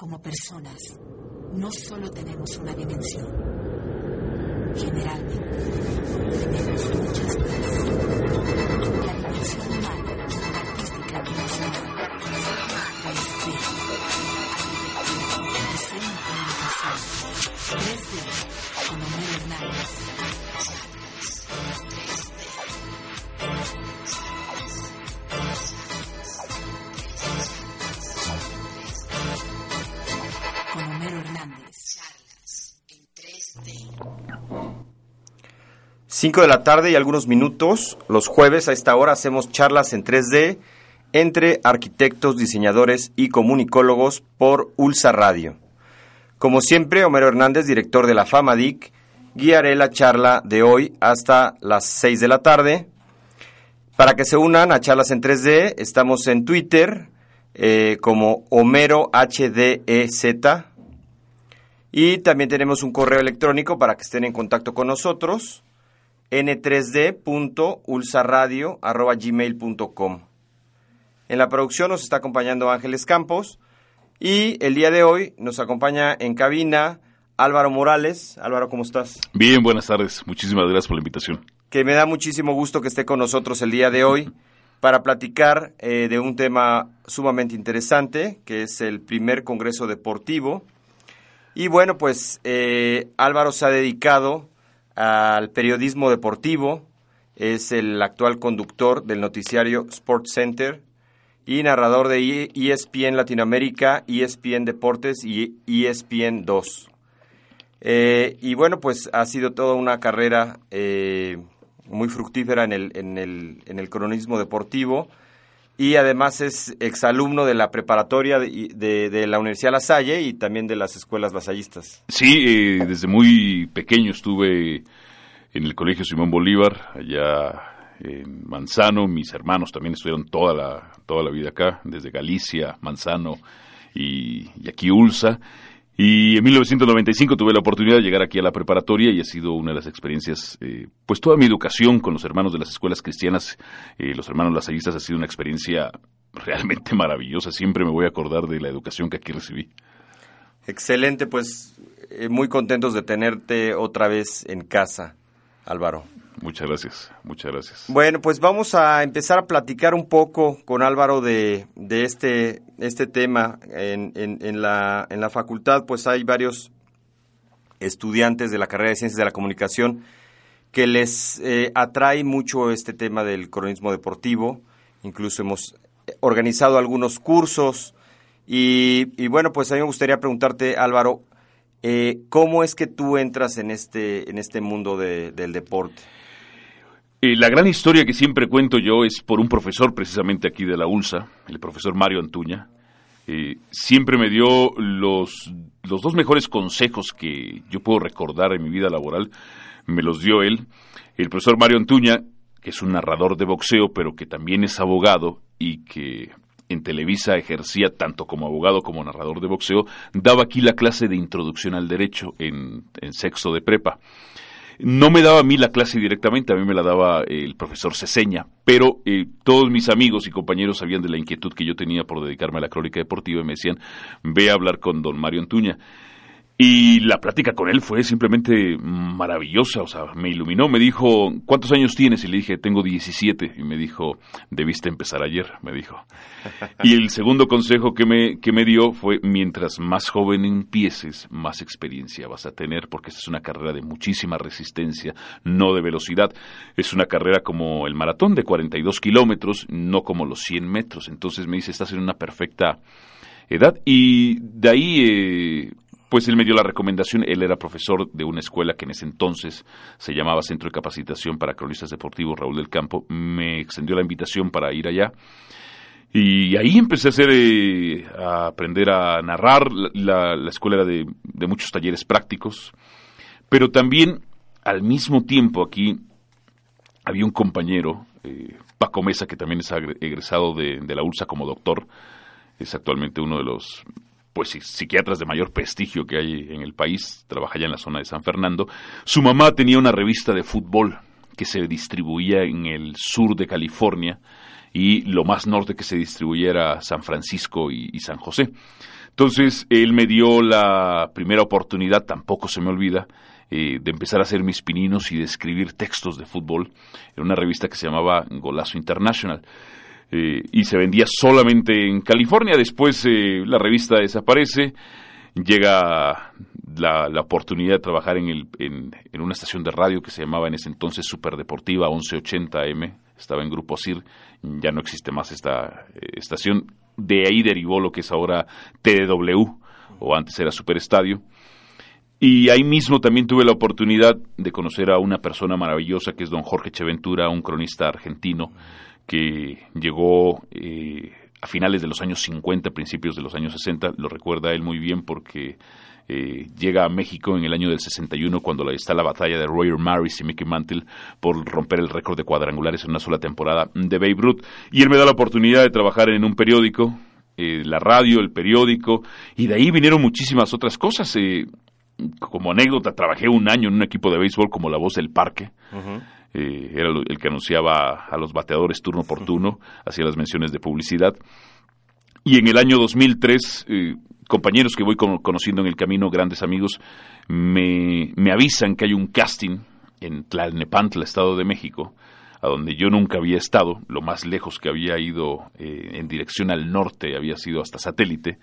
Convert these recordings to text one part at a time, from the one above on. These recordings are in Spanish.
Como personas, no solo tenemos una dimensión. Generalmente, tenemos muchas más. La dimensión humana, artística emocional. La arquitectura, diseño y comunicación. 3D, con Homero. 5 de la tarde y algunos minutos. Los jueves a esta hora hacemos charlas en 3D entre arquitectos, diseñadores y comunicólogos por Ulsa Radio. Como siempre, Homero Hernández, director de la FAMADIC, guiaré la charla de hoy hasta las 6 de la tarde. Para que se unan a charlas en 3D, estamos en Twitter eh, como Homero HDZ y también tenemos un correo electrónico para que estén en contacto con nosotros n3d.ulsaradio.gmail.com En la producción nos está acompañando Ángeles Campos y el día de hoy nos acompaña en cabina Álvaro Morales. Álvaro, ¿cómo estás? Bien, buenas tardes. Muchísimas gracias por la invitación. Que me da muchísimo gusto que esté con nosotros el día de hoy para platicar eh, de un tema sumamente interesante, que es el primer Congreso Deportivo. Y bueno, pues eh, Álvaro se ha dedicado al periodismo deportivo, es el actual conductor del noticiario Sports Center y narrador de E- ESPN Latinoamérica, ESPN Deportes y E ESPN 2. Eh, y bueno, pues ha sido toda una carrera eh, muy fructífera en el, en, el, en el cronismo deportivo y además es exalumno de la preparatoria de, de- de la Universidad La Salle y también de las escuelas lasallistas. Sí, eh, desde muy pequeño estuve en el Colegio Simón Bolívar, allá en Manzano. Mis hermanos también estuvieron toda la, toda la vida acá, desde Galicia, Manzano y, y aquí Ulsa. Y en 1995 tuve la oportunidad de llegar aquí a la preparatoria y ha sido una de las experiencias, eh, pues toda mi educación con los hermanos de las escuelas cristianas, eh, los hermanos lasallistas, ha sido una experiencia realmente maravillosa. Siempre me voy a acordar de la educación que aquí recibí. Excelente, pues eh, muy contentos de tenerte otra vez en casa, Álvaro. Muchas gracias, muchas gracias. Bueno, pues vamos a empezar a platicar un poco con Álvaro de, de este, este tema. En, en, en la, en la facultad, pues hay varios estudiantes de la carrera de Ciencias de la Comunicación que les eh, atrae mucho este tema del cronismo deportivo. Incluso hemos organizado algunos cursos. Y, y bueno, pues a mí me gustaría preguntarte, Álvaro, eh, ¿cómo es que tú entras en este, en este mundo de- del deporte? Eh, la gran historia que siempre cuento yo es por un profesor precisamente aquí de la ULSA, el profesor Mario Antuña. Eh, siempre me dio los, los dos mejores consejos que yo puedo recordar en mi vida laboral, me los dio él. El profesor Mario Antuña, que es un narrador de boxeo, pero que también es abogado y que en Televisa ejercía tanto como abogado como narrador de boxeo, daba aquí la clase de introducción al derecho en, en sexto de prepa. No me daba a mí la clase directamente, a mí me la daba eh, el profesor Ceseña, pero eh, todos mis amigos y compañeros sabían de la inquietud que yo tenía por dedicarme a la crónica deportiva y me decían, ve a hablar con don Mario Antuña. Y la plática con él fue simplemente maravillosa, o sea, me iluminó, me dijo, ¿cuántos años tienes? Y le dije, tengo 17. Y me dijo, debiste empezar ayer, me dijo. Y el segundo consejo que me, que me dio fue, mientras más joven empieces, más experiencia vas a tener, porque esta es una carrera de muchísima resistencia, no de velocidad. Es una carrera como el maratón de 42 kilómetros, no como los 100 metros. Entonces me dice, estás en una perfecta edad. Y de ahí, eh, pues él me dio la recomendación. Él era profesor de una escuela que en ese entonces se llamaba Centro de Capacitación para Cronistas Deportivos Raúl del Campo. Me extendió la invitación para ir allá. Y ahí empecé a hacer, eh, a aprender a narrar. La, escuela era de, muchos talleres prácticos. Pero también, al mismo tiempo, aquí había un compañero, eh, Paco Mesa, que también es egresado de, la ULSA como doctor. Es actualmente uno de los pues psiquiatras de mayor prestigio que hay en el país, trabaja ya en la zona de San Fernando. Su mamá tenía una revista de fútbol que se distribuía en el sur de California y lo más norte que se distribuía era San Francisco y, San José. Entonces él me dio la primera oportunidad, tampoco se me olvida, eh, de empezar a hacer mis pininos y de escribir textos de fútbol en una revista que se llamaba Golazo International. Eh, y se vendía solamente en California. Después eh, la revista desaparece, llega la, oportunidad de trabajar en, el, en, en, una estación de radio que se llamaba en ese entonces Superdeportiva 1180M, estaba en Grupo CIR, ya no existe más esta eh, estación, de ahí derivó lo que es ahora TDW, o antes era Superestadio. Y ahí mismo también tuve la oportunidad de conocer a una persona maravillosa que es don Jorge Cheventura, un cronista argentino que llegó eh, a finales de los años 50, principios de los años 60, lo recuerda él muy bien porque eh, llega a México en el año del 61 cuando está la batalla de Roger Maris y Mickey Mantle por romper el récord de cuadrangulares en una sola temporada de Babe Ruth. Y él me da la oportunidad de trabajar en un periódico, eh, la radio, el periódico, y de ahí vinieron muchísimas otras cosas. como anécdota, trabajé un año en un equipo de béisbol como La Voz del Parque. Eh, era el que anunciaba a los bateadores turno por turno, hacía las menciones de publicidad. Y en el año 2003, eh, compañeros que voy conociendo en el camino, grandes amigos, me, me avisan que hay un casting en Tlalnepantla, Estado de México, a donde yo nunca había estado, lo más lejos que había ido eh, en dirección al norte había sido hasta satélite,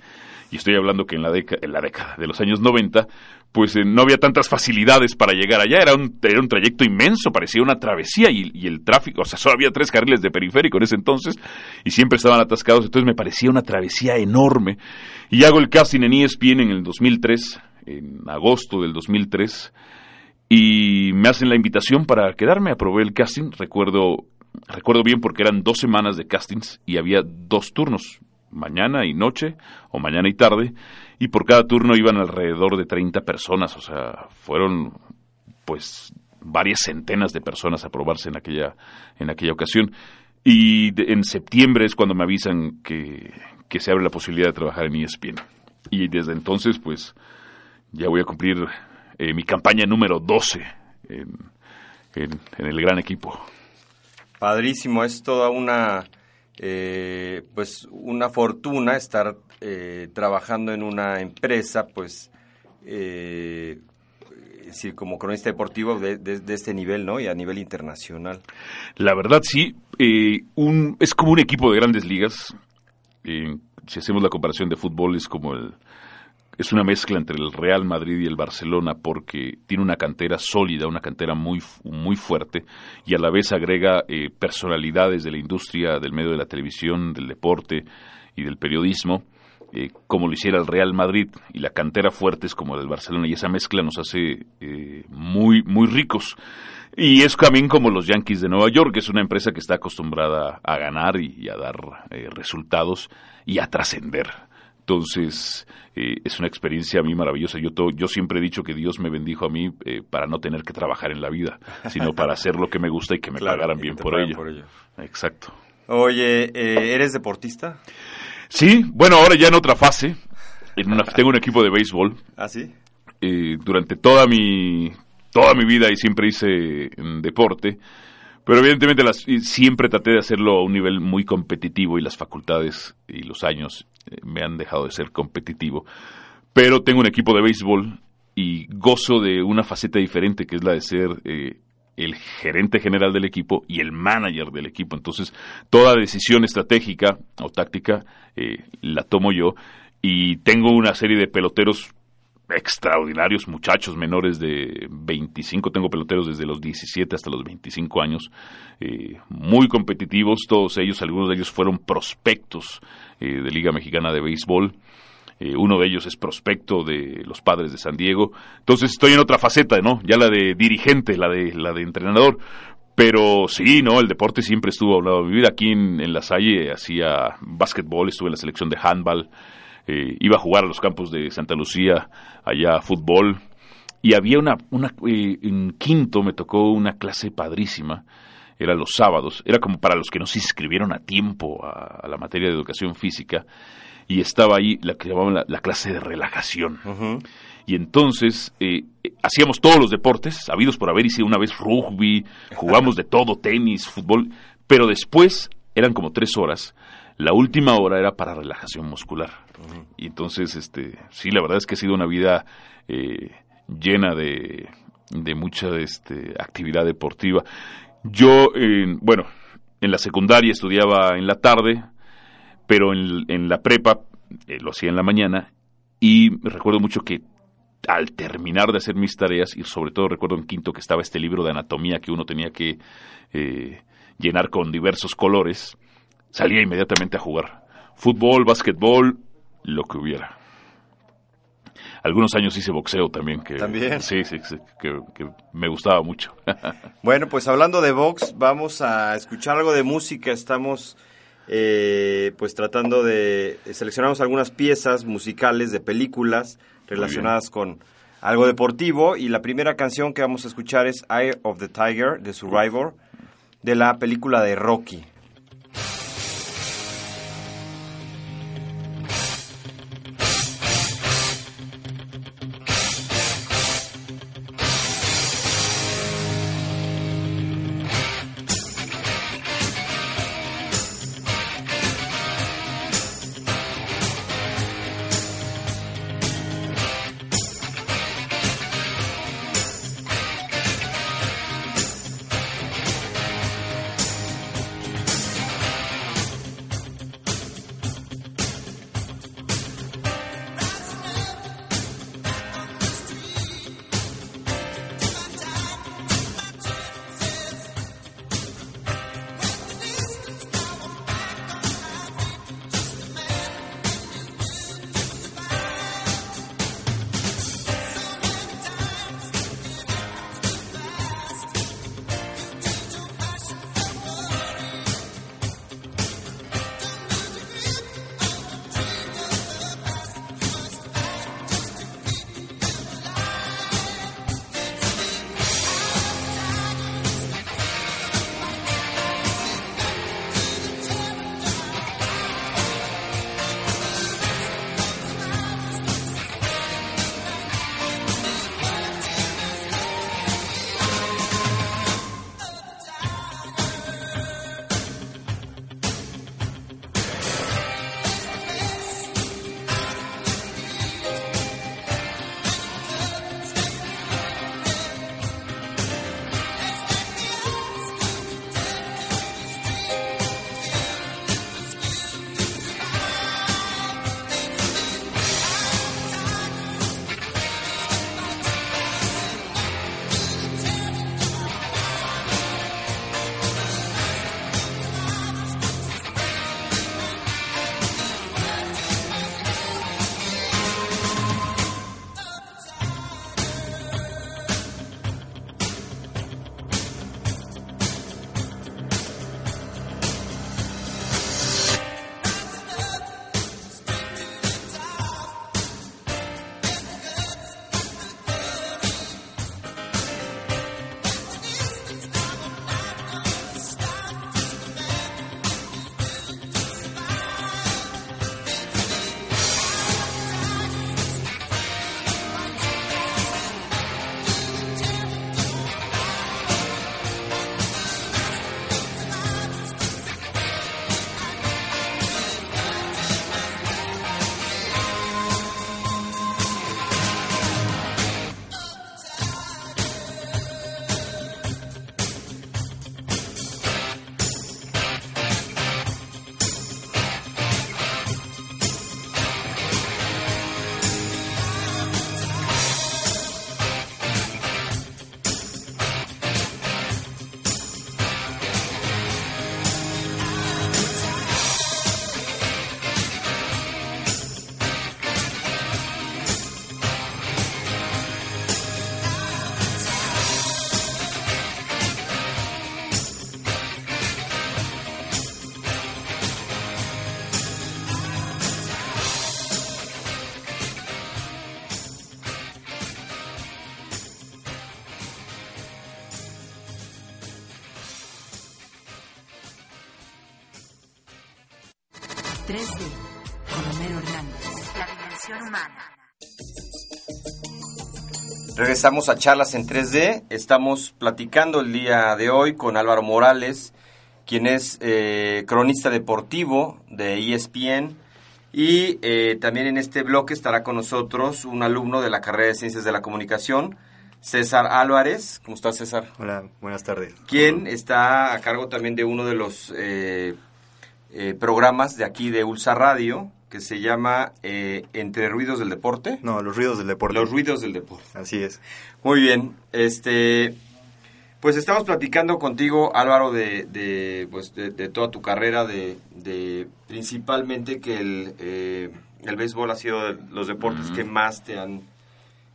y estoy hablando que en la, en la década de los años 90, pues eh, no había tantas facilidades para llegar allá, era un, era un trayecto inmenso, parecía una travesía y, el tráfico, o sea, solo había tres carriles de periférico en ese entonces y siempre estaban atascados, entonces me parecía una travesía enorme. Y hago el casting en ESPN en el 2003, en agosto del 2003, y me hacen la invitación para quedarme, aprobé el casting, recuerdo, recuerdo bien porque eran dos semanas de castings y había dos turnos, mañana y noche o mañana y tarde, y por cada turno iban alrededor de 30 personas, o sea, fueron pues varias centenas de personas a probarse en aquella, en aquella ocasión. Y en septiembre es cuando me avisan que, que se abre la posibilidad de trabajar en ESPN. Y desde entonces, pues, ya voy a cumplir eh, mi campaña número 12 en, en, el gran equipo. Padrísimo, es toda una, eh, pues, una fortuna estar eh, trabajando en una empresa, pues, eh, decir, como cronista deportivo de, este nivel, ¿no? Y a nivel internacional. La verdad, sí. Eh, un, es como un equipo de grandes ligas. si hacemos la comparación de fútbol, es como el, es una mezcla entre el Real Madrid y el Barcelona porque tiene una cantera sólida, una cantera muy, muy fuerte y a la vez agrega eh, personalidades de la industria, del medio de la televisión, del deporte y del periodismo eh, como lo hiciera el Real Madrid y la cantera fuerte es como la del Barcelona y esa mezcla nos hace eh, muy, muy ricos. Y es también como los Yankees de Nueva York, que es una empresa que está acostumbrada a ganar y, a dar eh, resultados y a trascender. Entonces, es una experiencia a mí maravillosa. Yo, yo siempre he dicho que Dios me bendijo a mí para no tener que trabajar en la vida, sino para hacer lo que me gusta y que me pagaran bien por ello. por ello. Exacto. Oye, ¿eres deportista? Sí, bueno, ahora ya en otra fase. tengo un equipo de béisbol. ¿Ah, sí? Eh, durante toda mi, toda mi vida y siempre hice mm, deporte. Pero evidentemente las, siempre traté de hacerlo a un nivel muy competitivo y las facultades y los años eh, me han dejado de ser competitivo. Pero tengo un equipo de béisbol y gozo de una faceta diferente que es la de ser eh, el gerente general del equipo y el manager del equipo. Entonces, toda decisión estratégica o táctica eh, la tomo yo y tengo una serie de peloteros extraordinarios, muchachos menores de 25, tengo peloteros desde los 17 hasta los 25 años, eh, muy competitivos, todos ellos, algunos de ellos fueron prospectos eh, de Liga Mexicana de Béisbol, eh, uno de ellos es prospecto de los padres de San Diego. Entonces estoy en otra faceta, ¿no? Ya la de dirigente, la de, la de entrenador. Pero sí, no, el deporte siempre estuvo a un lado de mi vida. Aquí en, La Salle hacía básquetbol, estuve en la selección de handball, eh, iba a jugar a los campos de Santa Lucía, allá fútbol. Y había una, una eh, en quinto me tocó una clase padrísima, era los sábados, era como para los que no se inscribieron a tiempo a, la materia de educación física, y estaba ahí la que llamaban la, clase de relajación. Y entonces eh, hacíamos todos los deportes, habidos por haber, hice una vez rugby, jugamos de todo, tenis, fútbol, pero después eran como tres horas. La última hora era para relajación muscular. Y entonces, este, sí, la verdad es que ha sido una vida eh, llena de, de mucha este, actividad deportiva. Yo, bueno, en la secundaria estudiaba en la tarde, pero en, en la prepa eh, lo hacía en la mañana y recuerdo mucho que al terminar de hacer mis tareas, y sobre todo recuerdo en quinto que estaba este libro de anatomía que uno tenía que eh, llenar con diversos colores, salía inmediatamente a jugar. Fútbol, básquetbol, lo que hubiera. Algunos años hice boxeo también, que, ¿También? Sí, sí, que, me gustaba mucho. bueno, pues hablando de box, vamos a escuchar algo de música. Estamos eh, pues tratando de seleccionamos algunas piezas musicales de películas relacionadas con algo deportivo y la primera canción que vamos a escuchar es Eye of the Tiger de Survivor de la película de Rocky. Regresamos a charlas en 3D. Estamos platicando el día de hoy con Álvaro Morales, quien es eh, cronista deportivo de ESPN. Y eh, también en este bloque estará con nosotros un alumno de la carrera de Ciencias de la Comunicación, César Álvarez. ¿Cómo estás, César? Hola, buenas tardes. Quien está a cargo también de uno de los eh, programas de aquí de Ulsa Radio, que se llama eh, Entre Ruidos del Deporte. No, Los Ruidos del Deporte. Los Ruidos del Deporte. Así es. Muy bien. Este, pues estamos platicando contigo, Álvaro, de, de, pues de, toda tu carrera, de, de principalmente que el, eh, el béisbol ha sido de los deportes que más te han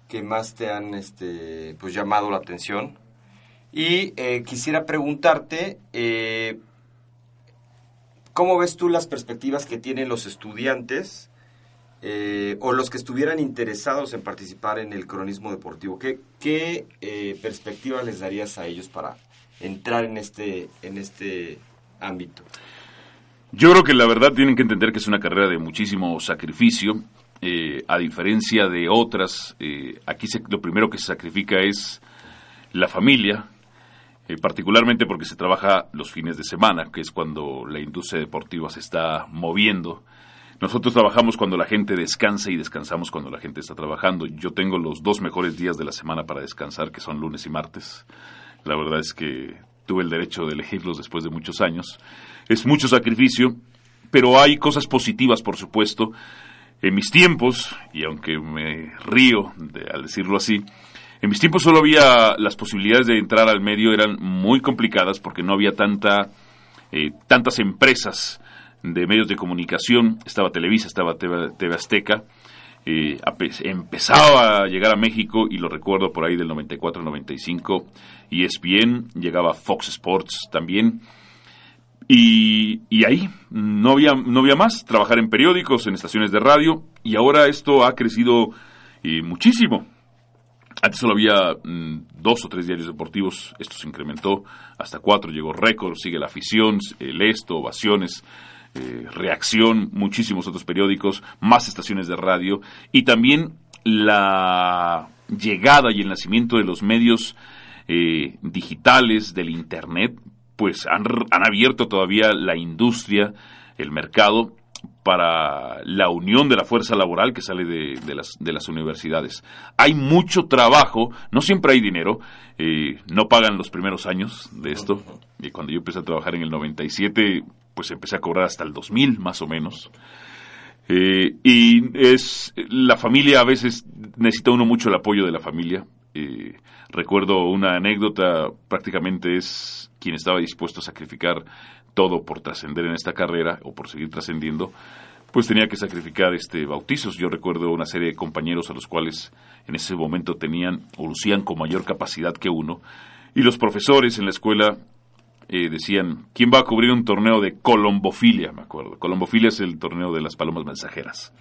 que más te han este, pues llamado la atención. Y eh, quisiera preguntarte, ¿Cómo ves tú las perspectivas que tienen los estudiantes eh, o los que estuvieran interesados en participar en el cronismo deportivo? ¿Qué, eh, perspectiva les darías a ellos para entrar en este, en este ámbito? Yo creo que la verdad tienen que entender que es una carrera de muchísimo sacrificio. Eh, a diferencia de otras, aquí lo primero que se sacrifica es la familia, eh, particularmente porque se trabaja los fines de semana, que es cuando la industria deportiva se está moviendo. Nosotros trabajamos cuando la gente descansa y descansamos cuando la gente está trabajando. Yo tengo los dos mejores días de la semana para descansar, que son lunes y martes. La verdad es que tuve el derecho de elegirlos después de muchos años. Es mucho sacrificio, pero hay cosas positivas, por supuesto. En mis tiempos, y aunque me río al decirlo así, en mis tiempos solo había las posibilidades de entrar al medio eran muy complicadas porque no había tanta eh, tantas empresas de medios de comunicación. Estaba Televisa, estaba TV, Azteca. Eh, empezaba a llegar a México y lo recuerdo por ahí del 94-95 ESPN, llegaba Fox Sports también. Y, y, ahí no había, no había más, trabajar en periódicos, en estaciones de radio, y ahora esto ha crecido eh, muchísimo. Antes solo había mm, dos o tres diarios deportivos, esto se incrementó hasta cuatro, llegó récord, sigue la afición, el esto, ovaciones, eh, reacción, muchísimos otros periódicos, más estaciones de radio. Y también la llegada y el nacimiento de los medios eh, digitales, del Internet, pues han, han abierto todavía la industria, el mercado para la unión de la fuerza laboral que sale de, las, de las universidades. Hay mucho trabajo, no siempre hay dinero, eh, no pagan los primeros años de esto. Y cuando yo empecé a trabajar en el 97, pues empecé a cobrar hasta el 2000 más o menos. Eh, y es la familia a veces necesita uno mucho el apoyo de la familia. Eh, recuerdo una anécdota, prácticamente es quien estaba dispuesto a sacrificar todo por trascender en esta carrera o por seguir trascendiendo, pues tenía que sacrificar este bautizos. Yo recuerdo una serie de compañeros a los cuales en ese momento tenían o lucían con mayor capacidad que uno, y los profesores en la escuela eh, decían, ¿quién va a cubrir un torneo de colombofilia? Me acuerdo. Colombofilia es el torneo de las palomas mensajeras.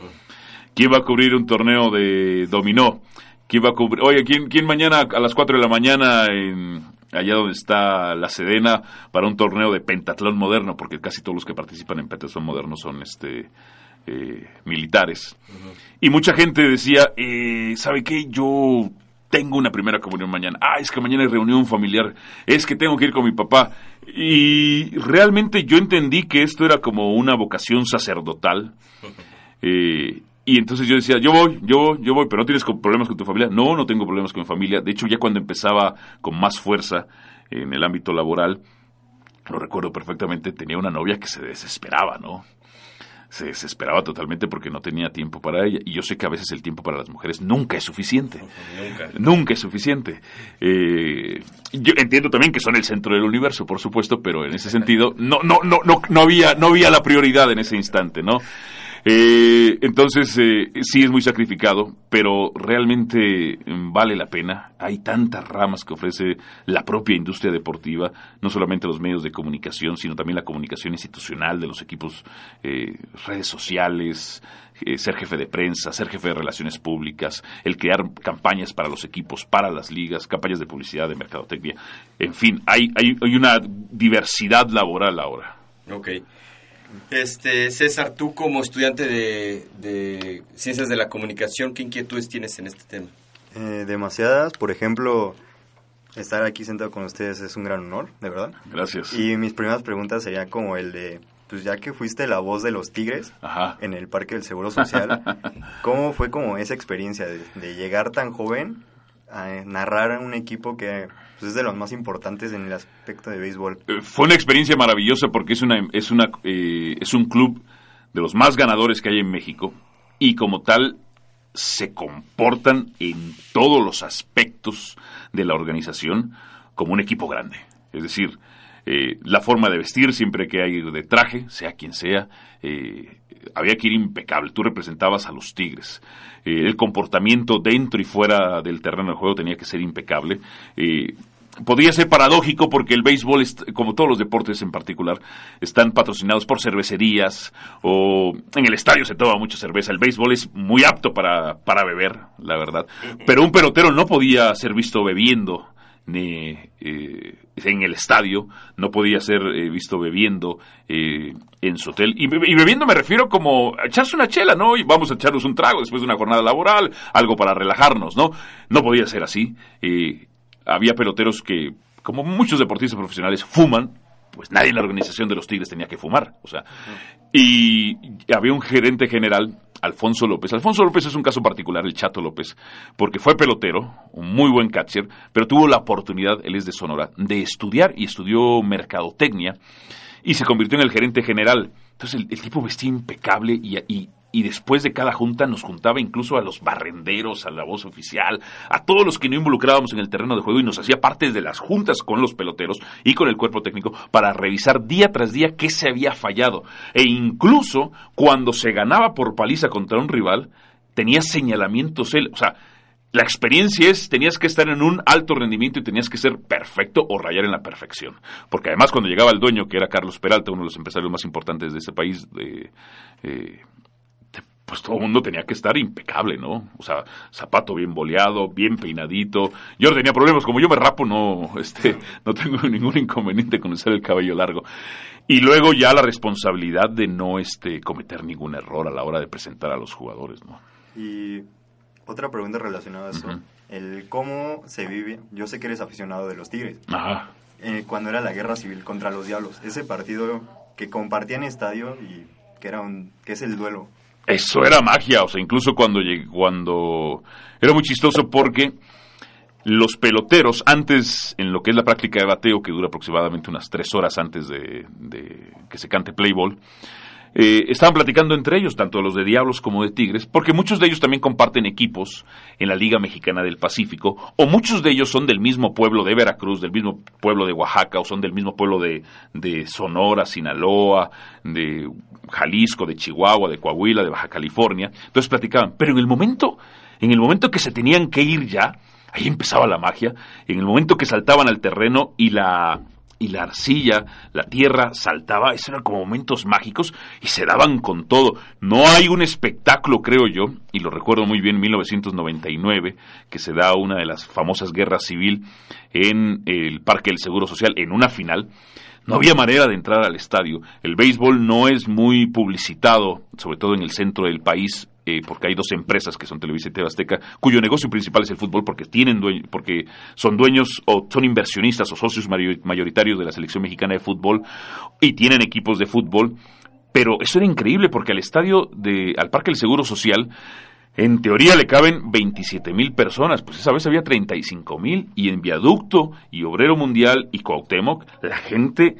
¿Quién va a cubrir un torneo de dominó? ¿Quién va a cubrir? Oye, ¿quién, quién mañana a las 4 de la mañana en, allá donde está la Sedena, para un torneo de pentatlón moderno, porque casi todos los que participan en pentatlón moderno son este eh, militares. Y mucha gente decía, eh, ¿sabe qué? Yo tengo una primera comunión mañana. Ah, es que mañana hay reunión familiar. Es que tengo que ir con mi papá. Y realmente yo entendí que esto era como una vocación sacerdotal. Eh, y entonces yo decía, yo voy, yo voy, yo voy, pero no tienes problemas con tu familia. No, no tengo problemas con mi familia. De hecho, ya cuando empezaba con más fuerza en el ámbito laboral, lo recuerdo perfectamente, tenía una novia que se desesperaba, ¿no? Se desesperaba totalmente porque no tenía tiempo para ella. Y yo sé que a veces el tiempo para las mujeres nunca es suficiente. Nunca. Nunca es suficiente. Eh, yo entiendo también que son el centro del universo, por supuesto, pero en ese sentido no, no, no, no, no había, no había la prioridad en ese instante, ¿no? Eh, entonces, eh, sí es muy sacrificado, pero realmente mm, vale la pena. Hay tantas ramas que ofrece la propia industria deportiva, no solamente los medios de comunicación, sino también la comunicación institucional de los equipos, eh, redes sociales, ser jefe de prensa, ser jefe de relaciones públicas, el crear campañas para los equipos, para las ligas, campañas de publicidad, de mercadotecnia. En fin, hay, hay, hay una diversidad laboral ahora. Ok. Este, César, tú como estudiante de, de Ciencias de la Comunicación, ¿qué inquietudes tienes en este tema? Eh, demasiadas, por ejemplo, estar aquí sentado con ustedes es un gran honor, de verdad. Gracias. Y mis primeras preguntas serían como el de, pues ya que fuiste la voz de los Tigres Ajá. en el Parque del Seguro Social, ¿cómo fue como esa experiencia de, de llegar tan joven a narrar a un equipo que pues, es de los más importantes en el aspecto de béisbol? Eh, Fue una experiencia maravillosa porque es, una, es, una, eh, es un club de los más ganadores que hay en México y como tal se comportan en todos los aspectos de la organización como un equipo grande. Es decir, eh, la forma de vestir siempre que hay de traje, sea quien sea, eh, había que ir impecable. Tú representabas a los Tigres. El comportamiento dentro y fuera del terreno de juego tenía que ser impecable. Podría ser paradójico porque el béisbol, como todos los deportes en particular, están patrocinados por cervecerías o en el estadio se toma mucha cerveza. El béisbol es muy apto para, para beber, la verdad. Pero un pelotero no podía ser visto bebiendo ni eh, en el estadio, no podía ser eh, visto bebiendo eh, en su hotel. Y, be- y bebiendo me refiero como a echarse una chela, ¿no? Y vamos a echarnos un trago después de una jornada laboral, algo para relajarnos, ¿no? No podía ser así. Eh, había peloteros que, como muchos deportistas profesionales, fuman, pues nadie en la organización de los Tigres tenía que fumar. O sea, y había un gerente general, Alfonso López. Alfonso López es un caso particular, el Chato López, porque fue pelotero, un muy buen catcher, pero tuvo la oportunidad, él es de Sonora, de estudiar y estudió mercadotecnia y se convirtió en el gerente general. Entonces el, el tipo vestía impecable y, y- y después de cada junta nos juntaba incluso a los barrenderos, a la voz oficial, a todos los que no involucrábamos en el terreno de juego y nos hacía parte de las juntas con los peloteros y con el cuerpo técnico para revisar día tras día qué se había fallado. E incluso cuando se ganaba por paliza contra un rival, tenía señalamientos él. O sea, la experiencia es, tenías que estar en un alto rendimiento y tenías que ser perfecto o rayar en la perfección. Porque además cuando llegaba el dueño, que era Carlos Peralta, uno de los empresarios más importantes de ese país, de, eh, te- pues todo el mundo tenía que estar impecable, ¿no? O sea, zapato bien boleado, bien peinadito. Yo no tenía problemas, como yo me rapo, no, este, no tengo ningún inconveniente con usar el cabello largo. Y luego ya la responsabilidad de no este, cometer ningún error a la hora de presentar a los jugadores, ¿no? Y otra pregunta relacionada a eso, el cómo se vive, yo sé que eres aficionado de los Tigres, Ajá. eh, cuando era la guerra civil contra los Diablos, ese partido que compartían estadio y que era un, que es el duelo. Eso era magia, o sea, incluso cuando cuando era muy chistoso porque los peloteros antes en lo que es la práctica de bateo que dura aproximadamente unas tres horas antes de, de que se cante play ball, eh, estaban platicando entre ellos, tanto los de Diablos como de Tigres, porque muchos de ellos también comparten equipos en la Liga Mexicana del Pacífico, o muchos de ellos son del mismo pueblo de Veracruz, del mismo pueblo de Oaxaca, o son del mismo pueblo de, de Sonora, Sinaloa, de Jalisco, de Chihuahua, de Coahuila, de Baja California. Entonces platicaban, pero en el momento, en el momento que se tenían que ir ya, ahí empezaba la magia, en el momento que saltaban al terreno y la y la arcilla, la tierra saltaba, eso eran como momentos mágicos y se daban con todo. No hay un espectáculo, creo yo, y lo recuerdo muy bien, 1999, que se da una de las famosas guerras civil en el Parque del Seguro Social, en una final. No había manera de entrar al estadio. El béisbol no es muy publicitado, sobre todo en el centro del país, eh, porque hay dos empresas que son Televisa y TV Azteca, cuyo negocio principal es el fútbol, porque tienen dueño- porque son dueños o son inversionistas o socios mayo- mayoritarios de la selección mexicana de fútbol y tienen equipos de fútbol. Pero eso era increíble porque al estadio de, al Parque del Seguro Social, en teoría le caben 27 mil personas, pues esa vez había 35 mil y en Viaducto y Obrero Mundial y Cuauhtémoc la gente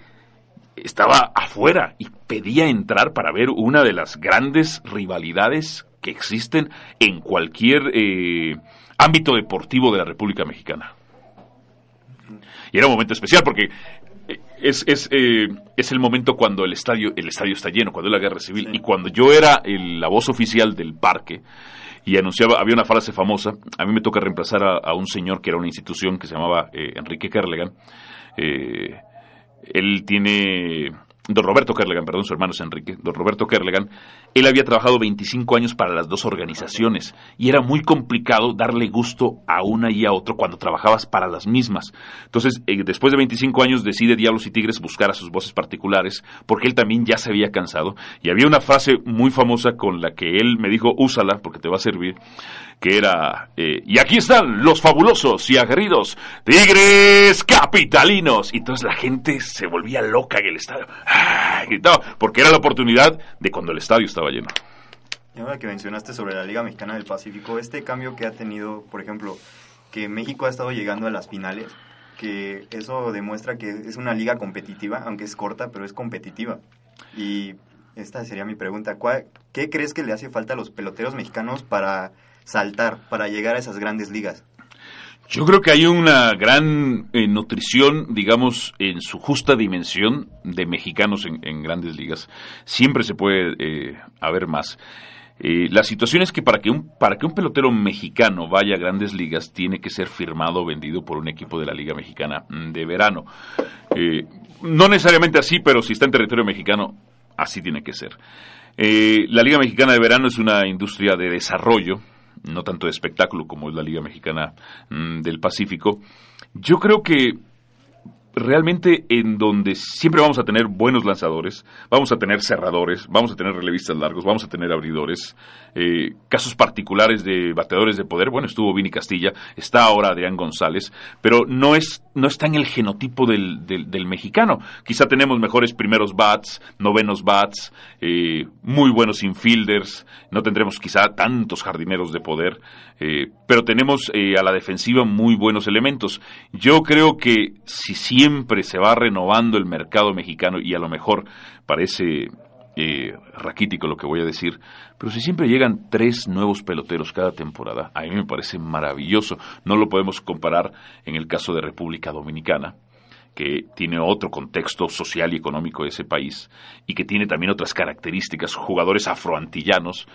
estaba afuera y pedía entrar para ver una de las grandes rivalidades que existen en cualquier eh, ámbito deportivo de la República Mexicana. Y era un momento especial porque eh, es, es, eh, es el momento cuando el estadio, el estadio está lleno, cuando es la guerra civil. Y cuando yo era el- la voz oficial del parque y anunciaba, había una frase famosa, a mí me toca reemplazar a, a un señor que era una institución que se llamaba eh, Enrique Kerlegan. Eh, él tiene don Roberto Kerlegan, perdón, su hermano es Enrique, don Roberto Kerlegan, él había trabajado 25 años para las dos organizaciones y era muy complicado darle gusto a una y a otro cuando trabajabas para las mismas. Entonces, eh, después de 25 años decide Diablos y Tigres buscar a sus voces particulares porque él también ya se había cansado y había una frase muy famosa con la que él me dijo, úsala porque te va a servir que era, eh, y aquí están los fabulosos y aguerridos Tigres Capitalinos. Y entonces la gente se volvía loca en el estadio, ¡Ah! gritaba, porque era la oportunidad de cuando el estadio estaba lleno. Y ahora que mencionaste sobre la Liga Mexicana del Pacífico, este cambio que ha tenido, por ejemplo, que México ha estado llegando a las finales, que eso demuestra que es una liga competitiva, aunque es corta, pero es competitiva. Y esta sería mi pregunta, ¿qué crees que le hace falta a los peloteros mexicanos para saltar para llegar a esas grandes ligas? Yo creo que hay una gran eh, nutrición, digamos, en su justa dimensión de mexicanos en, grandes ligas. Siempre se puede eh, haber más. Eh, la situación es que para que, un, para que un pelotero mexicano vaya a grandes ligas tiene que ser firmado o vendido por un equipo de la Liga Mexicana de verano. no necesariamente así, pero si está en territorio mexicano, así tiene que ser. la Liga Mexicana de Verano es una industria de desarrollo no tanto de espectáculo como es la Liga Mexicana mm, del Pacífico, yo creo que realmente en donde siempre vamos a tener buenos lanzadores, vamos a tener cerradores, vamos a tener relevistas largos, vamos a tener abridores, eh, casos particulares de bateadores de poder, bueno, estuvo Vini Castilla, está ahora Adrián González, pero no es no está en el genotipo del, del, mexicano. Quizá tenemos mejores primeros bats, novenos bats, eh, muy buenos infielders, no tendremos quizá tantos jardineros de poder, eh, pero tenemos a la defensiva muy buenos elementos. Yo creo que si siempre se va renovando el mercado mexicano y a lo mejor parece eh, raquítico lo que voy a decir, pero si siempre llegan tres nuevos peloteros cada temporada, a mí me parece maravilloso. No lo podemos comparar en el caso de República Dominicana, que tiene otro contexto social y económico de ese país y que tiene también otras características, jugadores afroantillanos,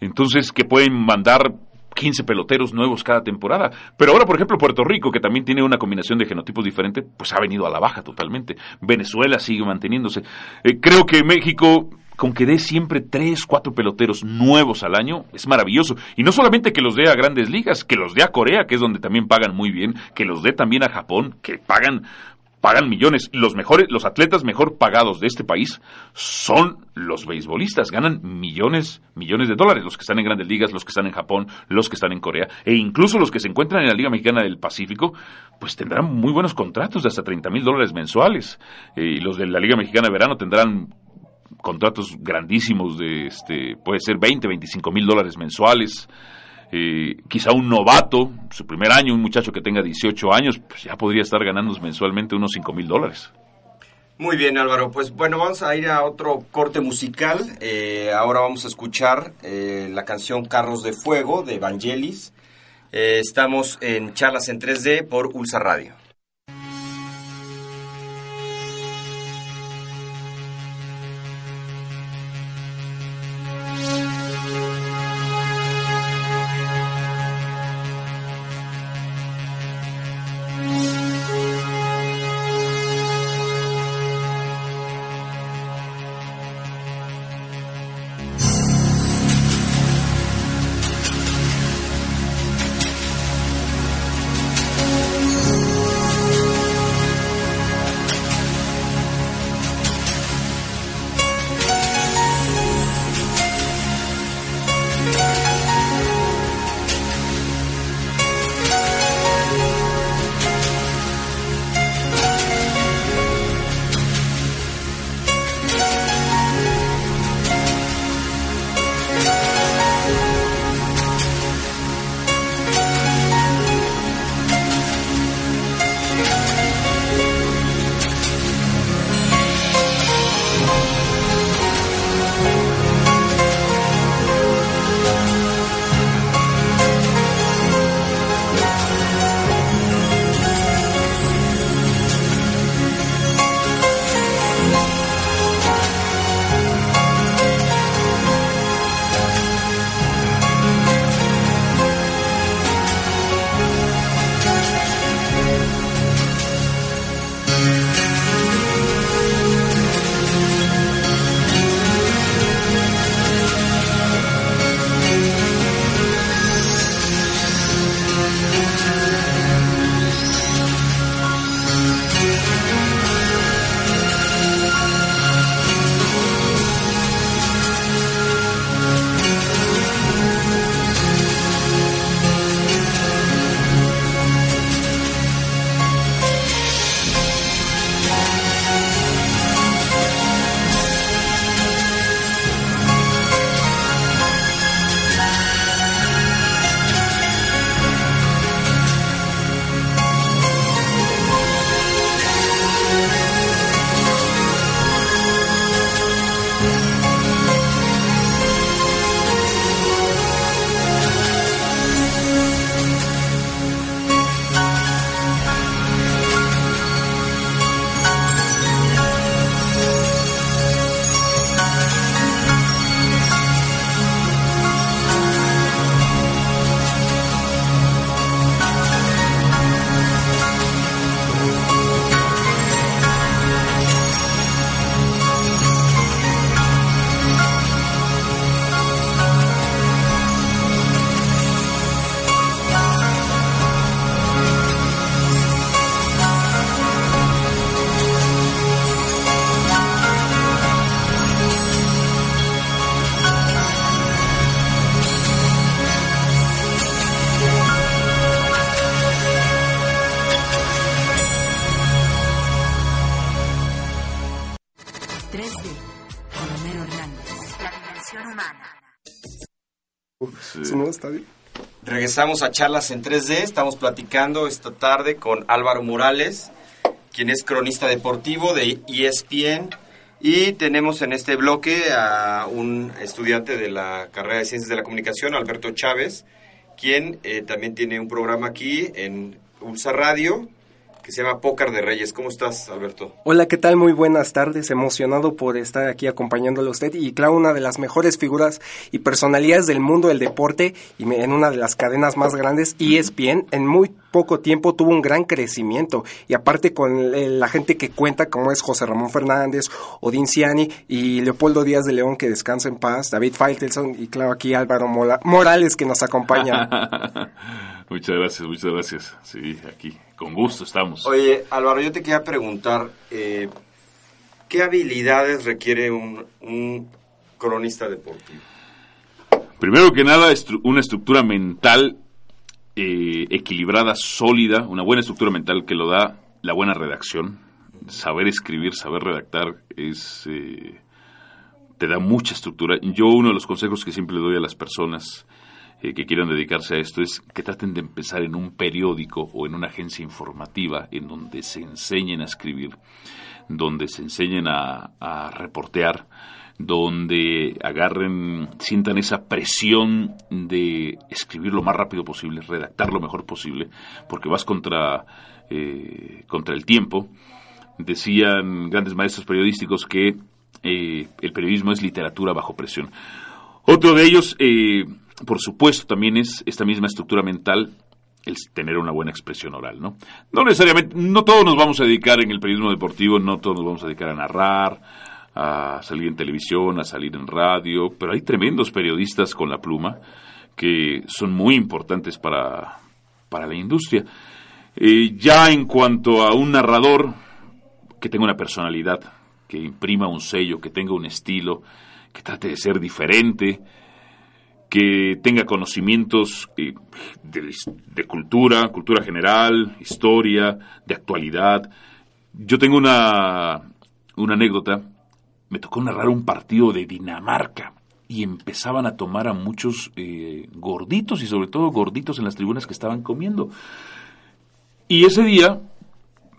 entonces que pueden mandar 15 peloteros nuevos cada temporada. Pero ahora, por ejemplo, Puerto Rico, que también tiene una combinación de genotipos diferente, pues ha venido a la baja totalmente. Venezuela sigue manteniéndose. Eh, creo que México con que dé siempre tres, cuatro peloteros nuevos al año, es maravilloso. Y no solamente que los dé a grandes ligas, que los dé a Corea, que es donde también pagan muy bien, que los dé también a Japón, que pagan pagan millones. Los mejores, los atletas mejor pagados de este país son los beisbolistas. Ganan millones, millones de dólares. Los que están en grandes ligas, los que están en Japón, los que están en Corea. E incluso los que se encuentran en la Liga Mexicana del Pacífico, pues tendrán muy buenos contratos de hasta 30 mil dólares mensuales. Eh, y los de la Liga Mexicana de Verano tendrán contratos grandísimos de, este, puede ser 20, 25 mil dólares mensuales. Eh, quizá un novato, su primer año, un muchacho que tenga 18 años, pues ya podría estar ganando mensualmente unos 5 mil dólares. Muy bien Álvaro, pues bueno, vamos a ir a otro corte musical. Eh, ahora vamos a escuchar eh, la canción Carros de Fuego de Evangelis. estamos en charlas en 3D por Ulsa Radio. Regresamos a charlas en 3D. Estamos platicando esta tarde con Álvaro Morales, quien es cronista deportivo de ESPN. Y tenemos en este bloque a un estudiante de la carrera de Ciencias de la Comunicación, Alberto Chávez, quien eh, también tiene un programa aquí en Ulsa Radio que se llama Pócar de Reyes. ¿Cómo estás, Alberto? Hola, ¿qué tal? Muy buenas tardes. Emocionado por estar aquí acompañándolo a usted y claro, una de las mejores figuras y personalidades del mundo del deporte y en una de las cadenas más grandes, ESPN, en muy poco tiempo tuvo un gran crecimiento y aparte con la gente que cuenta como es José Ramón Fernández, Odín Ciani y Leopoldo Díaz de León que descansa en paz, David Feitelson y claro aquí Álvaro Morales que nos acompaña. muchas gracias, muchas gracias. Sí, aquí con gusto estamos. Oye, Álvaro, yo te quería preguntar, eh, ¿qué habilidades requiere un, cronista deportivo? Primero que nada, una estructura mental eh, equilibrada, sólida, una buena estructura mental que lo da la buena redacción. Saber escribir, saber redactar es eh, te da mucha estructura. Yo uno de los consejos que siempre doy a las personas eh, que quieran dedicarse a esto es que traten de empezar en un periódico o en una agencia informativa en donde se enseñen a escribir, donde se enseñen a, reportear, donde agarren, sientan esa presión de escribir lo más rápido posible, redactar lo mejor posible, porque vas contra, eh, contra el tiempo. Decían grandes maestros periodísticos que eh, el periodismo es literatura bajo presión. Otro de ellos, por supuesto, también es esta misma estructura mental el tener una buena expresión oral, ¿no? No necesariamente, no todos nos vamos a dedicar en el periodismo deportivo, no todos nos vamos a dedicar a narrar, a salir en televisión, a salir en radio, pero hay tremendos periodistas con la pluma que son muy importantes para, para la industria. Eh, ya en cuanto a un narrador que tenga una personalidad, que imprima un sello, que tenga un estilo, que trate de ser diferente, que tenga conocimientos eh, de, cultura, cultura general, historia, de actualidad. Yo tengo una, una anécdota. Me tocó narrar un partido de Dinamarca y empezaban a tomar a muchos eh, gorditos y sobre todo gorditos en las tribunas que estaban comiendo. Y ese día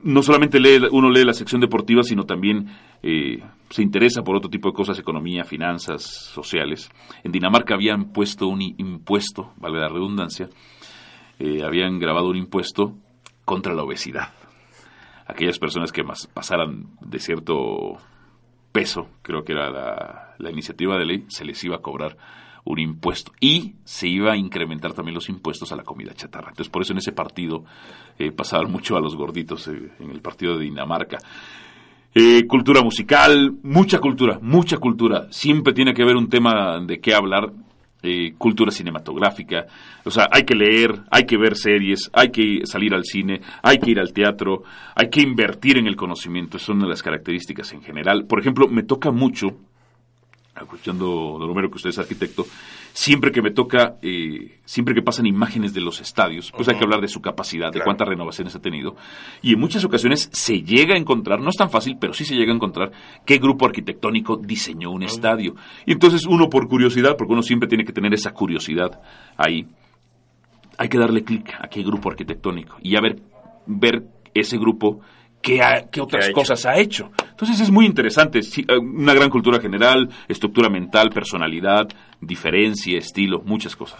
no solamente lee, uno lee la sección deportiva, sino también eh, se interesa por otro tipo de cosas, economía, finanzas, sociales. En Dinamarca habían puesto un impuesto, vale la redundancia, eh, habían grabado un impuesto contra la obesidad. Aquellas personas que más pasaran de cierto peso, creo que era la, iniciativa de ley, se les iba a cobrar un impuesto y se iba a incrementar también los impuestos a la comida chatarra. Entonces, por eso en ese partido eh, pasaban mucho a los gorditos eh, en el partido de Dinamarca. Eh, cultura musical, mucha cultura, mucha cultura. Siempre tiene que haber un tema de qué hablar. Cultura cinematográfica, o sea, hay que leer, hay que ver series, hay que salir al cine, hay que ir al teatro, hay que invertir en el conocimiento, son una de las características en general. Por ejemplo, me toca mucho escuchando don Romero que usted es arquitecto, siempre que me toca, eh, siempre que pasan imágenes de los estadios, pues hay que hablar de su capacidad, de cuántas renovaciones ha tenido. Y en muchas ocasiones se llega a encontrar, no es tan fácil, pero sí se llega a encontrar qué grupo arquitectónico diseñó un estadio. Y entonces uno por curiosidad, porque uno siempre tiene que tener esa curiosidad ahí, hay que darle clic a qué grupo arquitectónico y a ver, ver ese grupo qué, otras cosas ha hecho. Entonces es muy interesante, eh, una gran cultura general, estructura mental, personalidad, diferencia, estilo, muchas cosas.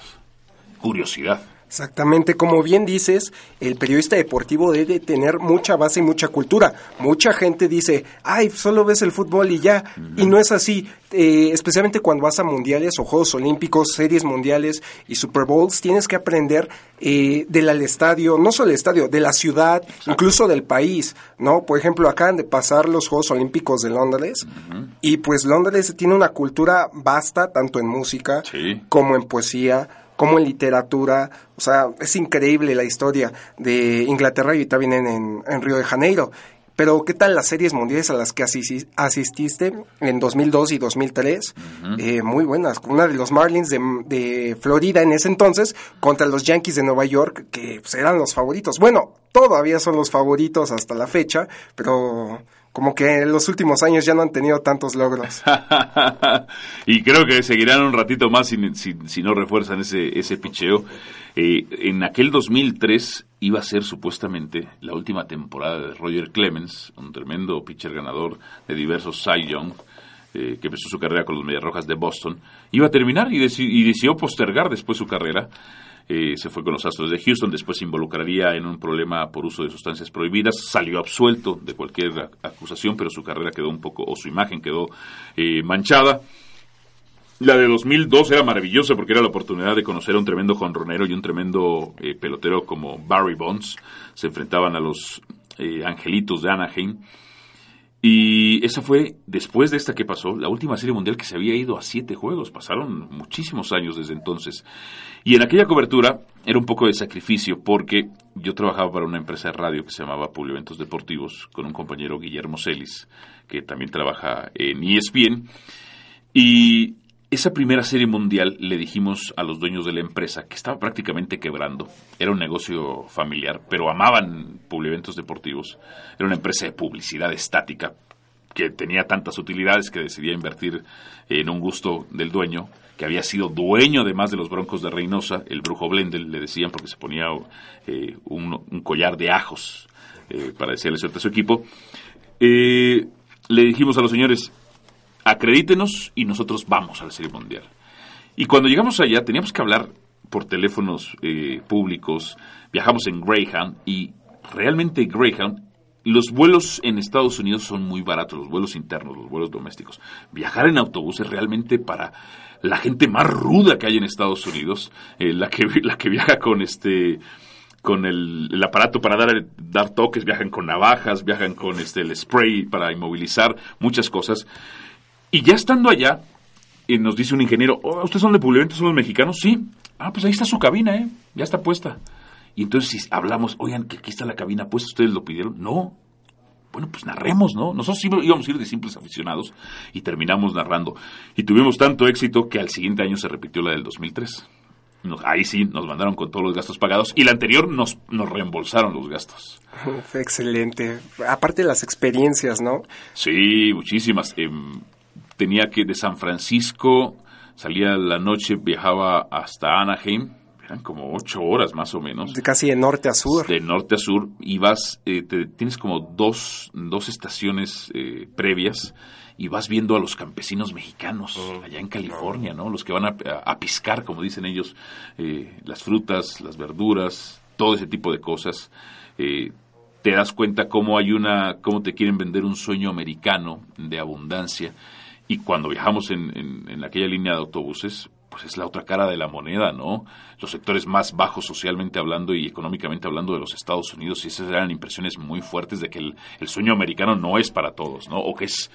Curiosidad. Exactamente, como bien dices, el periodista deportivo debe tener mucha base y mucha cultura. Mucha gente dice, ay, solo ves el fútbol y ya, y no es así. Eh, especialmente cuando vas a mundiales o Juegos Olímpicos, series mundiales y Super Bowls, tienes que aprender eh, del estadio, no solo el estadio, de la ciudad, incluso del país, ¿no? Por ejemplo, acaban de pasar los Juegos Olímpicos de Londres y pues Londres tiene una cultura vasta, tanto en música como en poesía como en literatura, o sea, es increíble la historia de Inglaterra y también en, en, Río de Janeiro. Pero, ¿qué tal las series mundiales a las que asististe en 2002 y 2003? eh, muy buenas. Una de los Marlins de, de, Florida en ese entonces contra los Yankees de Nueva York, que pues, eran los favoritos. Bueno, todavía son los favoritos hasta la fecha, pero como que en los últimos años ya no han tenido tantos logros. y creo que seguirán un ratito más si, no refuerzan ese, ese picheo. Eh, en aquel 2003 iba a ser supuestamente la última temporada de Roger Clemens, un tremendo pitcher ganador de diversos Cy Young, eh, que empezó su carrera con los Mediarrojas de Boston. Iba a terminar y, y decidió postergar después su carrera eh, se fue con los Astros de Houston, después se involucraría en un problema por uso de sustancias prohibidas, salió absuelto de cualquier acusación, pero su carrera quedó un poco, o su imagen quedó eh, manchada. La de 2002 era maravillosa porque era la oportunidad de conocer a un tremendo jonronero y un tremendo eh, pelotero como Barry Bonds. Se enfrentaban a los Angelitos de Anaheim. Y esa fue, después de esta que pasó, la última serie mundial que se había ido a siete juegos. Pasaron muchísimos años desde entonces. Y en aquella cobertura era un poco de sacrificio porque yo trabajaba para una empresa de radio que se llamaba Publi Eventos Deportivos con un compañero Guillermo Celis, que también trabaja en ESPN. Y esa primera serie mundial le dijimos a los dueños de la empresa que estaba prácticamente quebrando. Era un negocio familiar, pero amaban Eventos Deportivos. Era una empresa de publicidad estática que tenía tantas utilidades que decidía invertir en un gusto del dueño que había sido dueño además de los Broncos de Reynosa, el brujo Blendel, le decían porque se ponía eh, un, collar de ajos eh, para decirle suerte a su equipo. Eh, le dijimos a los señores, acredítenos y nosotros vamos a la Serie Mundial. Y cuando llegamos allá teníamos que hablar por teléfonos públicos, viajamos en Greyhound y realmente Greyhound los vuelos en Estados Unidos son muy baratos, los vuelos internos, los vuelos domésticos. Viajar en autobús es realmente para la gente más ruda que hay en Estados Unidos, eh, la, que, la que viaja con este con el, aparato para dar, dar toques, viajan con navajas, viajan con este el spray para inmovilizar, muchas cosas. Y ya estando allá, eh, nos dice un ingeniero, oh, ¿ustedes son de Puliventos, son los mexicanos? Sí. Ah, pues ahí está su cabina, ¿eh? Ya está puesta. Y entonces si hablamos, oigan, que aquí está la cabina puesta, ¿ustedes lo pidieron? No, bueno, pues narremos, ¿no? Nosotros íbamos a ir de simples aficionados y terminamos narrando. Y tuvimos tanto éxito que al siguiente año se repitió la del 2003. ahí sí, nos mandaron con todos los gastos pagados y la anterior nos, nos reembolsaron los gastos. excelente. Aparte de las experiencias, ¿no? Sí, muchísimas. Em, tenía que de San Francisco, salía la noche, viajaba hasta Anaheim, eran como ocho horas más o menos. De casi de norte a sur. De norte a sur y vas, eh, tienes como dos, dos estaciones eh, previas y vas viendo a los campesinos mexicanos oh, allá en California, ¿no? Los que van a, a piscar, como dicen ellos, eh, las frutas, las verduras, todo ese tipo de cosas. te das cuenta cómo hay una, cómo te quieren vender un sueño americano de abundancia. Y cuando viajamos en, en, en aquella línea de autobuses, pues es la otra cara de la moneda, ¿no? Los sectores más bajos socialmente hablando y económicamente hablando de los Estados Unidos, y esas eran impresiones muy fuertes de que el, sueño americano no es para todos, ¿no? O que es,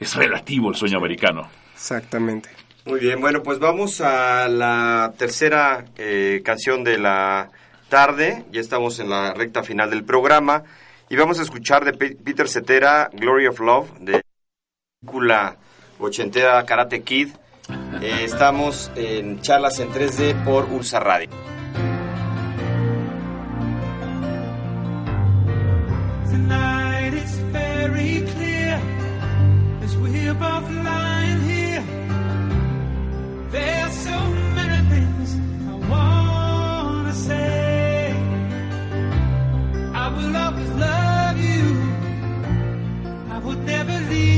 es relativo el sueño americano. Exactamente. Muy bien, bueno, pues vamos a la tercera eh, canción de la tarde, ya estamos en la recta final del programa, y vamos a escuchar de Peter Cetera, Glory of Love, de la película ochentera Karate Kid, eh, estamos en charlas en 3D por Ursa Radio. So many things I say. I will. I would never leave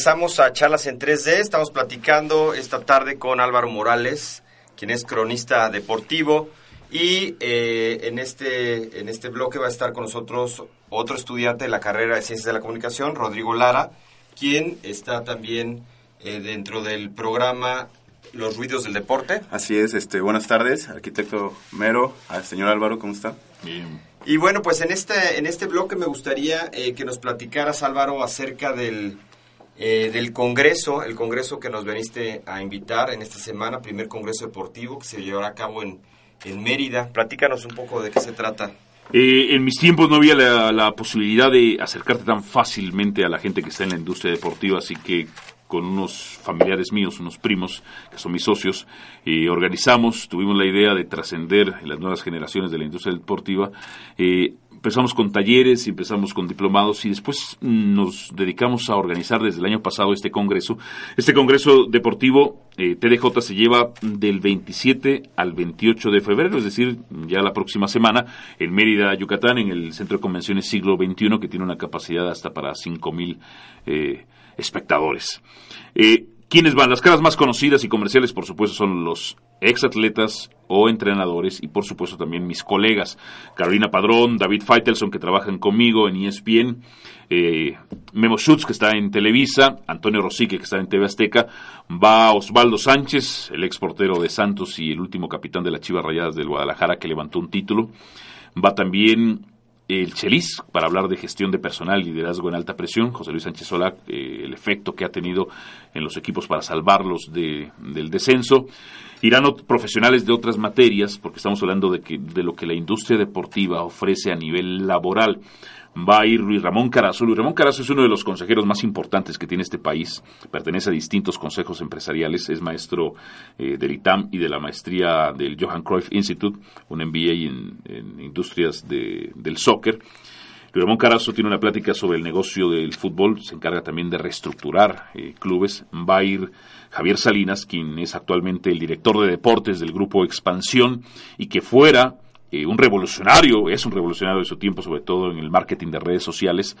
Regresamos a charlas en 3D. Estamos platicando esta tarde con Álvaro Morales, quien es cronista deportivo. Y eh, en, este, en este bloque va a estar con nosotros otro estudiante de la carrera de Ciencias de la Comunicación, Rodrigo Lara, quien está también eh, dentro del programa Los Ruidos del Deporte. Así es, este, buenas tardes, arquitecto Mero, al señor Álvaro, ¿cómo está? Bien. Y bueno, pues en este, en este bloque me gustaría eh, que nos platicaras, Álvaro, acerca del, eh, del Congreso, el Congreso que nos veniste a invitar en esta semana, primer Congreso Deportivo que se llevará a cabo en, en Mérida. Platícanos un poco de qué se trata. Eh, en mis tiempos no había la, posibilidad de acercarte tan fácilmente a la gente que está en la industria deportiva, así que con unos familiares míos, unos primos, que son mis socios, eh, organizamos, tuvimos la idea de trascender en las nuevas generaciones de la industria deportiva. eh, empezamos con talleres y empezamos con diplomados y después nos dedicamos a organizar desde el año pasado este congreso. Este congreso deportivo eh, TDJ se lleva del 27 al 28 de febrero, es decir, ya la próxima semana, en Mérida, Yucatán, en el Centro de Convenciones Siglo XXI, que tiene una capacidad hasta para 5.000 eh, espectadores. Eh, ¿Quiénes van? Las caras más conocidas y comerciales, por supuesto, son los exatletas o entrenadores y, por supuesto, también mis colegas. Carolina Padrón, David Feitelson, que trabajan conmigo en ESPN, eh, Memo Schutz, que está en Televisa, Antonio Rosique, que está en TV Azteca, va Osvaldo Sánchez, el ex portero de Santos y el último capitán de las Chivas Rayadas del Guadalajara, que levantó un título. Va también el Chelis, para hablar de gestión de personal liderazgo en alta presión, José Luis Sánchez Solá, eh, el efecto que ha tenido en los equipos para salvarlos de, del descenso. Irán profesionales de otras materias, porque estamos hablando de, que, de lo que la industria deportiva ofrece a nivel laboral. Va a ir Luis Ramón Carazo. Luis Ramón Carazo es uno de los consejeros más importantes que tiene este país. Pertenece a distintos consejos empresariales. Es maestro eh, del ITAM y de la maestría del Johan Cruyff Institute, un MBA en, industrias de- del soccer. Luis Ramón Carazo tiene una plática sobre el negocio del fútbol, se encarga también de reestructurar eh, clubes. Va a ir Javier Salinas, quien es actualmente el director de deportes del grupo Expansión y que fuera un revolucionario, es un revolucionario de su tiempo, sobre todo en el marketing de redes sociales.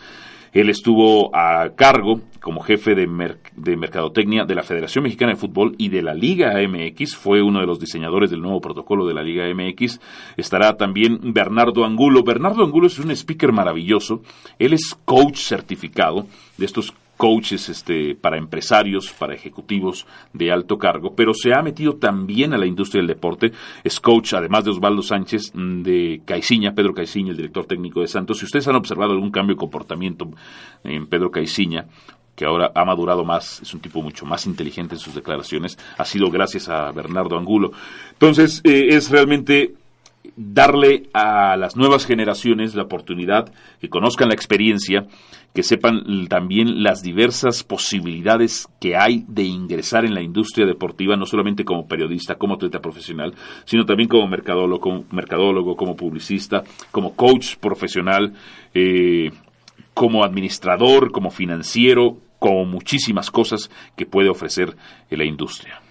Él estuvo a cargo como jefe de, de mercadotecnia de la Federación Mexicana de Fútbol y de la Liga MX. Fue uno de los diseñadores del nuevo protocolo de la Liga MX. Estará también Bernardo Angulo. Bernardo Angulo es un speaker maravilloso. Él es coach certificado de estos coaches este, para empresarios, para ejecutivos de alto cargo, pero se ha metido también a la industria del deporte. Es coach, además de Osvaldo Sánchez, mm, de Caiciña, Pedro Caiciña, el director técnico de Santos. Si ustedes han observado algún cambio de comportamiento en Pedro Caiciña, que ahora ha madurado más, es un tipo mucho más inteligente en sus declaraciones, ha sido gracias a Bernardo Angulo. Entonces, eh, es realmente darle a las nuevas generaciones la oportunidad que conozcan la experiencia, que sepan también las diversas posibilidades que hay de ingresar en la industria deportiva, no solamente como periodista, como atleta profesional, sino también como mercadólogo, como, mercadólogo, como publicista, como coach profesional, eh, como administrador, como financiero, como muchísimas cosas que puede ofrecer la industria.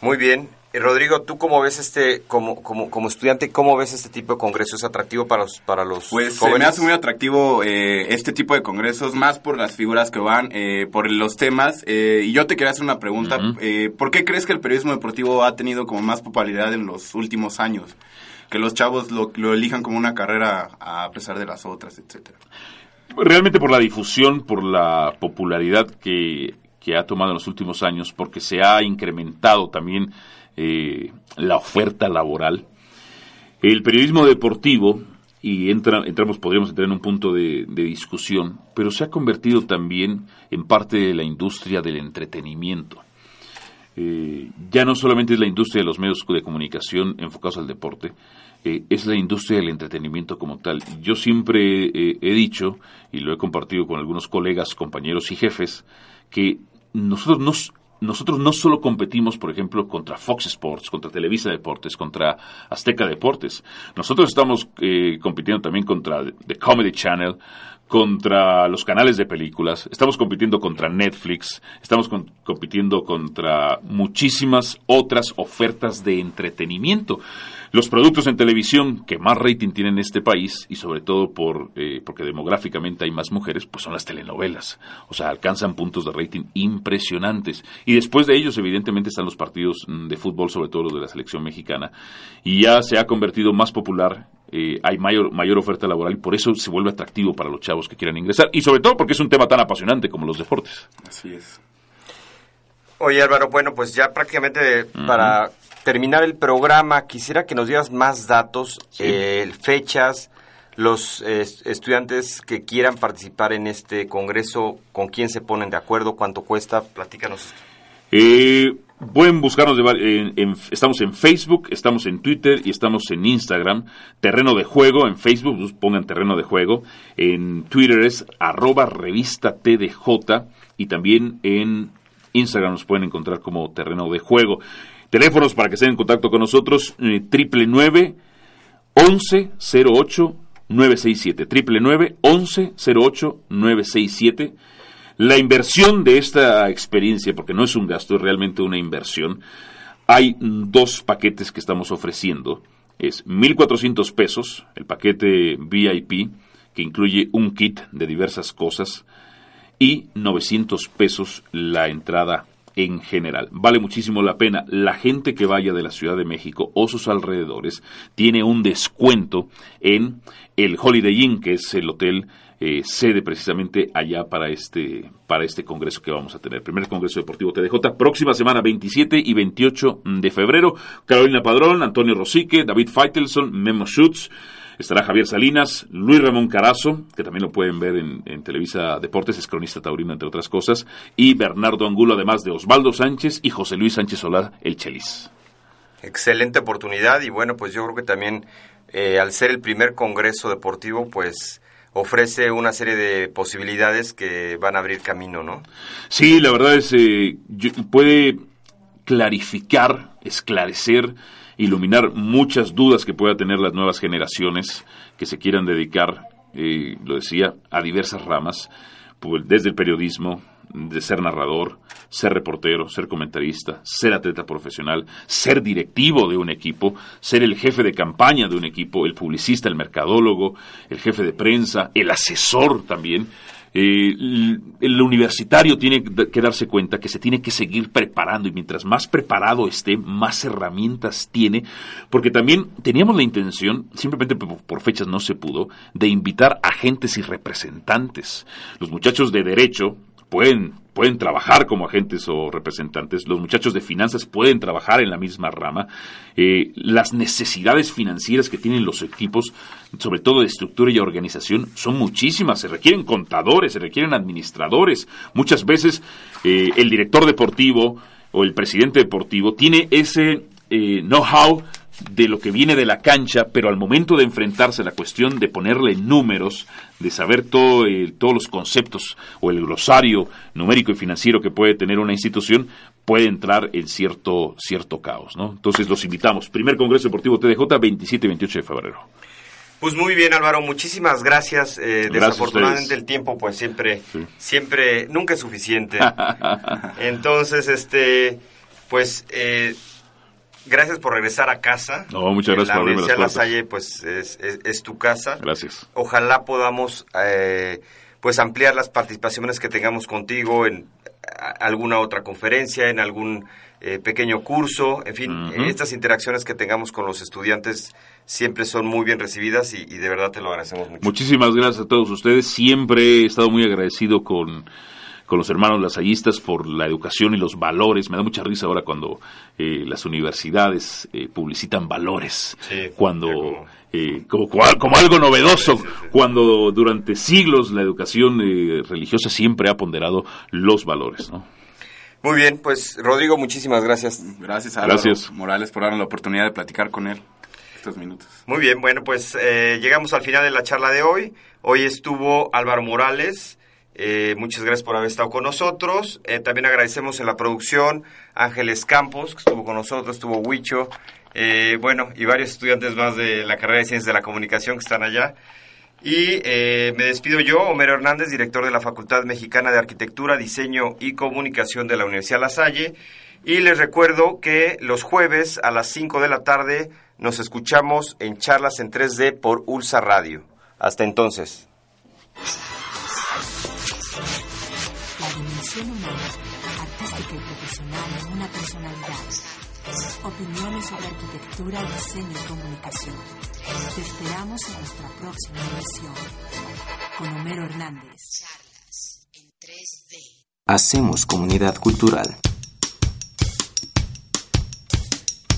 Muy bien. Eh, Rodrigo, ¿tú cómo ves este, como, como, como estudiante, cómo ves este tipo de congreso? ¿Es atractivo para los, para los Pues jóvenes? me hace muy atractivo eh, este tipo de congresos, más por las figuras que van, eh, por los temas. eh, y yo te quería hacer una pregunta. Eh, ¿Por qué crees que el periodismo deportivo ha tenido como más popularidad en los últimos años? Que los chavos lo, lo elijan como una carrera a pesar de las otras, etcétera. Realmente por la difusión, por la popularidad que, que ha tomado en los últimos años, porque se ha incrementado también eh, la oferta laboral. El periodismo deportivo, y entra, entramos, podríamos entrar en un punto de, discusión, pero se ha convertido también en parte de la industria del entretenimiento. Eh, ya no solamente es la industria de los medios de comunicación enfocados al deporte, eh, es la industria del entretenimiento como tal. Yo siempre eh, he dicho, y lo he compartido con algunos colegas, compañeros y jefes, que nosotros no, s- nosotros no solo competimos, por ejemplo, contra Fox Sports, contra Televisa Deportes, contra Azteca Deportes. Nosotros estamos eh, compitiendo también contra The Comedy Channel, contra los canales de películas, estamos compitiendo contra Netflix, estamos con- compitiendo contra muchísimas otras ofertas de entretenimiento. Los productos en televisión que más rating tienen en este país, y sobre todo por, eh, porque demográficamente hay más mujeres, pues son las telenovelas. O sea, alcanzan puntos de rating impresionantes. Y después de ellos, evidentemente, están los partidos mm, de fútbol, sobre todo los de la selección mexicana. Y ya se ha convertido más popular eh, hay mayor, mayor oferta laboral y por eso se vuelve atractivo para los chavos que quieran ingresar y sobre todo porque es un tema tan apasionante como los deportes. Así es. Oye Álvaro, bueno, pues ya prácticamente para terminar el programa, quisiera que nos dieras más datos, eh, fechas, los eh, estudiantes que quieran participar en este congreso, con quién se ponen de acuerdo, cuánto cuesta, platícanos esto. Eh, pueden buscarnos, de, en, estamos en Facebook, estamos en Twitter y estamos en Instagram. Terreno de Juego, en Facebook pues, pongan Terreno de Juego. En Twitter es arroba revista TDJ y también en Instagram nos pueden encontrar como Terreno de Juego. Teléfonos para que estén en contacto con nosotros, eh, triple nueve once cero ocho nueve seis siete, triple nueve once cero ocho nueve seis siete. La inversión de esta experiencia, porque no es un gasto, es realmente una inversión, hay dos paquetes que estamos ofreciendo. Es 1.400 pesos, el paquete VIP, que incluye un kit de diversas cosas, y 900 pesos la entrada en general. Vale muchísimo la pena. La gente que vaya de la Ciudad de México o sus alrededores tiene un descuento en el Holiday Inn, que es el hotel eh, sede precisamente allá para este, para este congreso que vamos a tener. Primer Congreso Deportivo TDJ, próxima semana 27 y 28 de febrero. Carolina Padrón, Antonio Rosique, David Feitelson, Memo Schutz. Estará Javier Salinas, Luis Ramón Carazo, que también lo pueden ver en, Televisa Deportes, es cronista taurino, entre otras cosas, y Bernardo Angulo, además de Osvaldo Sánchez y José Luis Sánchez Solá, el Chelis. Excelente oportunidad y bueno, pues yo creo que también eh, al ser el primer congreso deportivo, pues ofrece una serie de posibilidades que van a abrir camino, ¿no? Sí, la verdad es, eh, puede clarificar, esclarecer, iluminar muchas dudas que pueda tener las nuevas generaciones que se quieran dedicar, eh, lo decía, a diversas ramas, pues, desde el periodismo, de ser narrador, ser reportero, ser comentarista, ser atleta profesional, ser directivo de un equipo, ser el jefe de campaña de un equipo, el publicista, el mercadólogo, el jefe de prensa, el asesor también. Eh, el, universitario tiene que darse cuenta que se tiene que seguir preparando y mientras más preparado esté, más herramientas tiene, porque también teníamos la intención, simplemente por fechas no se pudo, de invitar agentes y representantes. Los muchachos de derecho, pueden, pueden trabajar como agentes o representantes, los muchachos de finanzas pueden trabajar en la misma rama, eh, las necesidades financieras que tienen los equipos, sobre todo de estructura y organización, son muchísimas, se requieren contadores, se requieren administradores, muchas veces eh, el director deportivo o el presidente deportivo tiene ese eh, know-how de lo que viene de la cancha, pero al momento de enfrentarse a la cuestión de ponerle números, de saber todo, todos los conceptos o el glosario numérico y financiero que puede tener una institución, puede entrar en cierto, cierto caos. ¿no? Entonces los invitamos. Primer Congreso Deportivo TDJ, 27 y 28 de febrero. Pues muy bien, Álvaro, muchísimas gracias. Eh, desafortunadamente el tiempo, pues siempre, siempre, nunca es suficiente. Entonces, este, pues eh, Gracias por regresar a casa. No, muchas gracias por abrirme La Salle, pues, es, tu casa. Gracias. Ojalá podamos, eh, pues, ampliar las participaciones que tengamos contigo en alguna otra conferencia, en algún eh, pequeño curso, en fin, estas interacciones que tengamos con los estudiantes siempre son muy bien recibidas y, y de verdad te lo agradecemos mucho. Muchísimas gracias a todos ustedes. Siempre he estado muy agradecido con con los hermanos lasallistas por la educación y los valores. Me da mucha risa ahora cuando eh, las universidades eh, publicitan valores, cuando eh, como, como, algo novedoso, cuando durante siglos la educación religiosa siempre ha ponderado los valores. ¿no? Muy bien, pues Rodrigo, muchísimas gracias. Gracias a gracias. Morales por darnos la oportunidad de platicar con él estos minutos. Muy bien, bueno, pues llegamos al final de la charla de hoy. Hoy estuvo Álvaro Morales, eh, muchas gracias por haber estado con nosotros. Eh, también agradecemos en la producción Ángeles Campos, que estuvo con nosotros, estuvo Huicho, eh, bueno, y varios estudiantes más de la carrera de Ciencias de la Comunicación que están allá. Y me despido yo, Homero Hernández, director de la Facultad Mexicana de Arquitectura, Diseño y Comunicación de la Universidad La Salle. Y les recuerdo que los jueves a las 5 de la tarde Nos escuchamos en charlas en 3D por Ulsa Radio. Hasta entonces. Dimensión humana, artística y profesional en una personalidad. Opiniones sobre arquitectura, diseño y comunicación. Te esperamos en nuestra próxima emisión. Con Homero Hernández. Charlas en 3D. Hacemos comunidad cultural.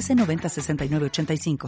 906985.